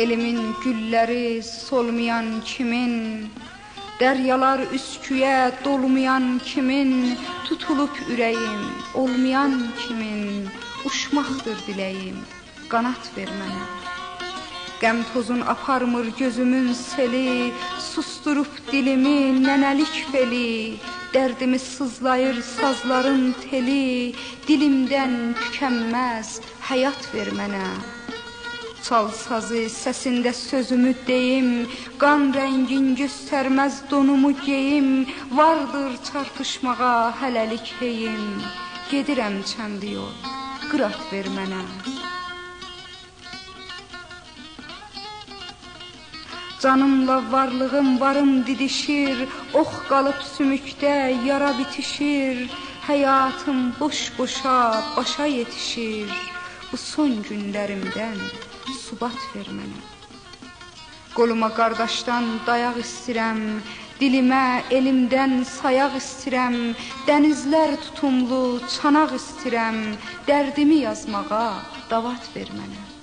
Elimin gülləri solmayan kimin? Dəryalar üsküyə dolmayan kimin? Tutulub ürəyim olmayan kimin? Uçmaqdır diləyim qanat ver mənə. Qəm tozun aparmır gözümün seli Susturub dilimi nənəlik feli. Dərdimi sızlayır sazların teli Dilimdən tükənməz həyat ver mənə Çal sazı, səsində sözümü deyim, qan rəngin göstərməz donumu geyim, vardır çarpışmağa hələlik heyim. Gedirəm çəndi yol, qırat ver mənə. Canımla varlığım varım didişir, ox qalıb sümükdə yara bitişir, həyatım boş-boşa başa yetişir bu son günlərimdən subat ver mənə. Qoluma qardaşdan dayaq istirəm, dilimə elimdən sayaq istirəm, dənizlər tutumlu çanaq istirəm, dərdimi yazmağa davat ver mənə.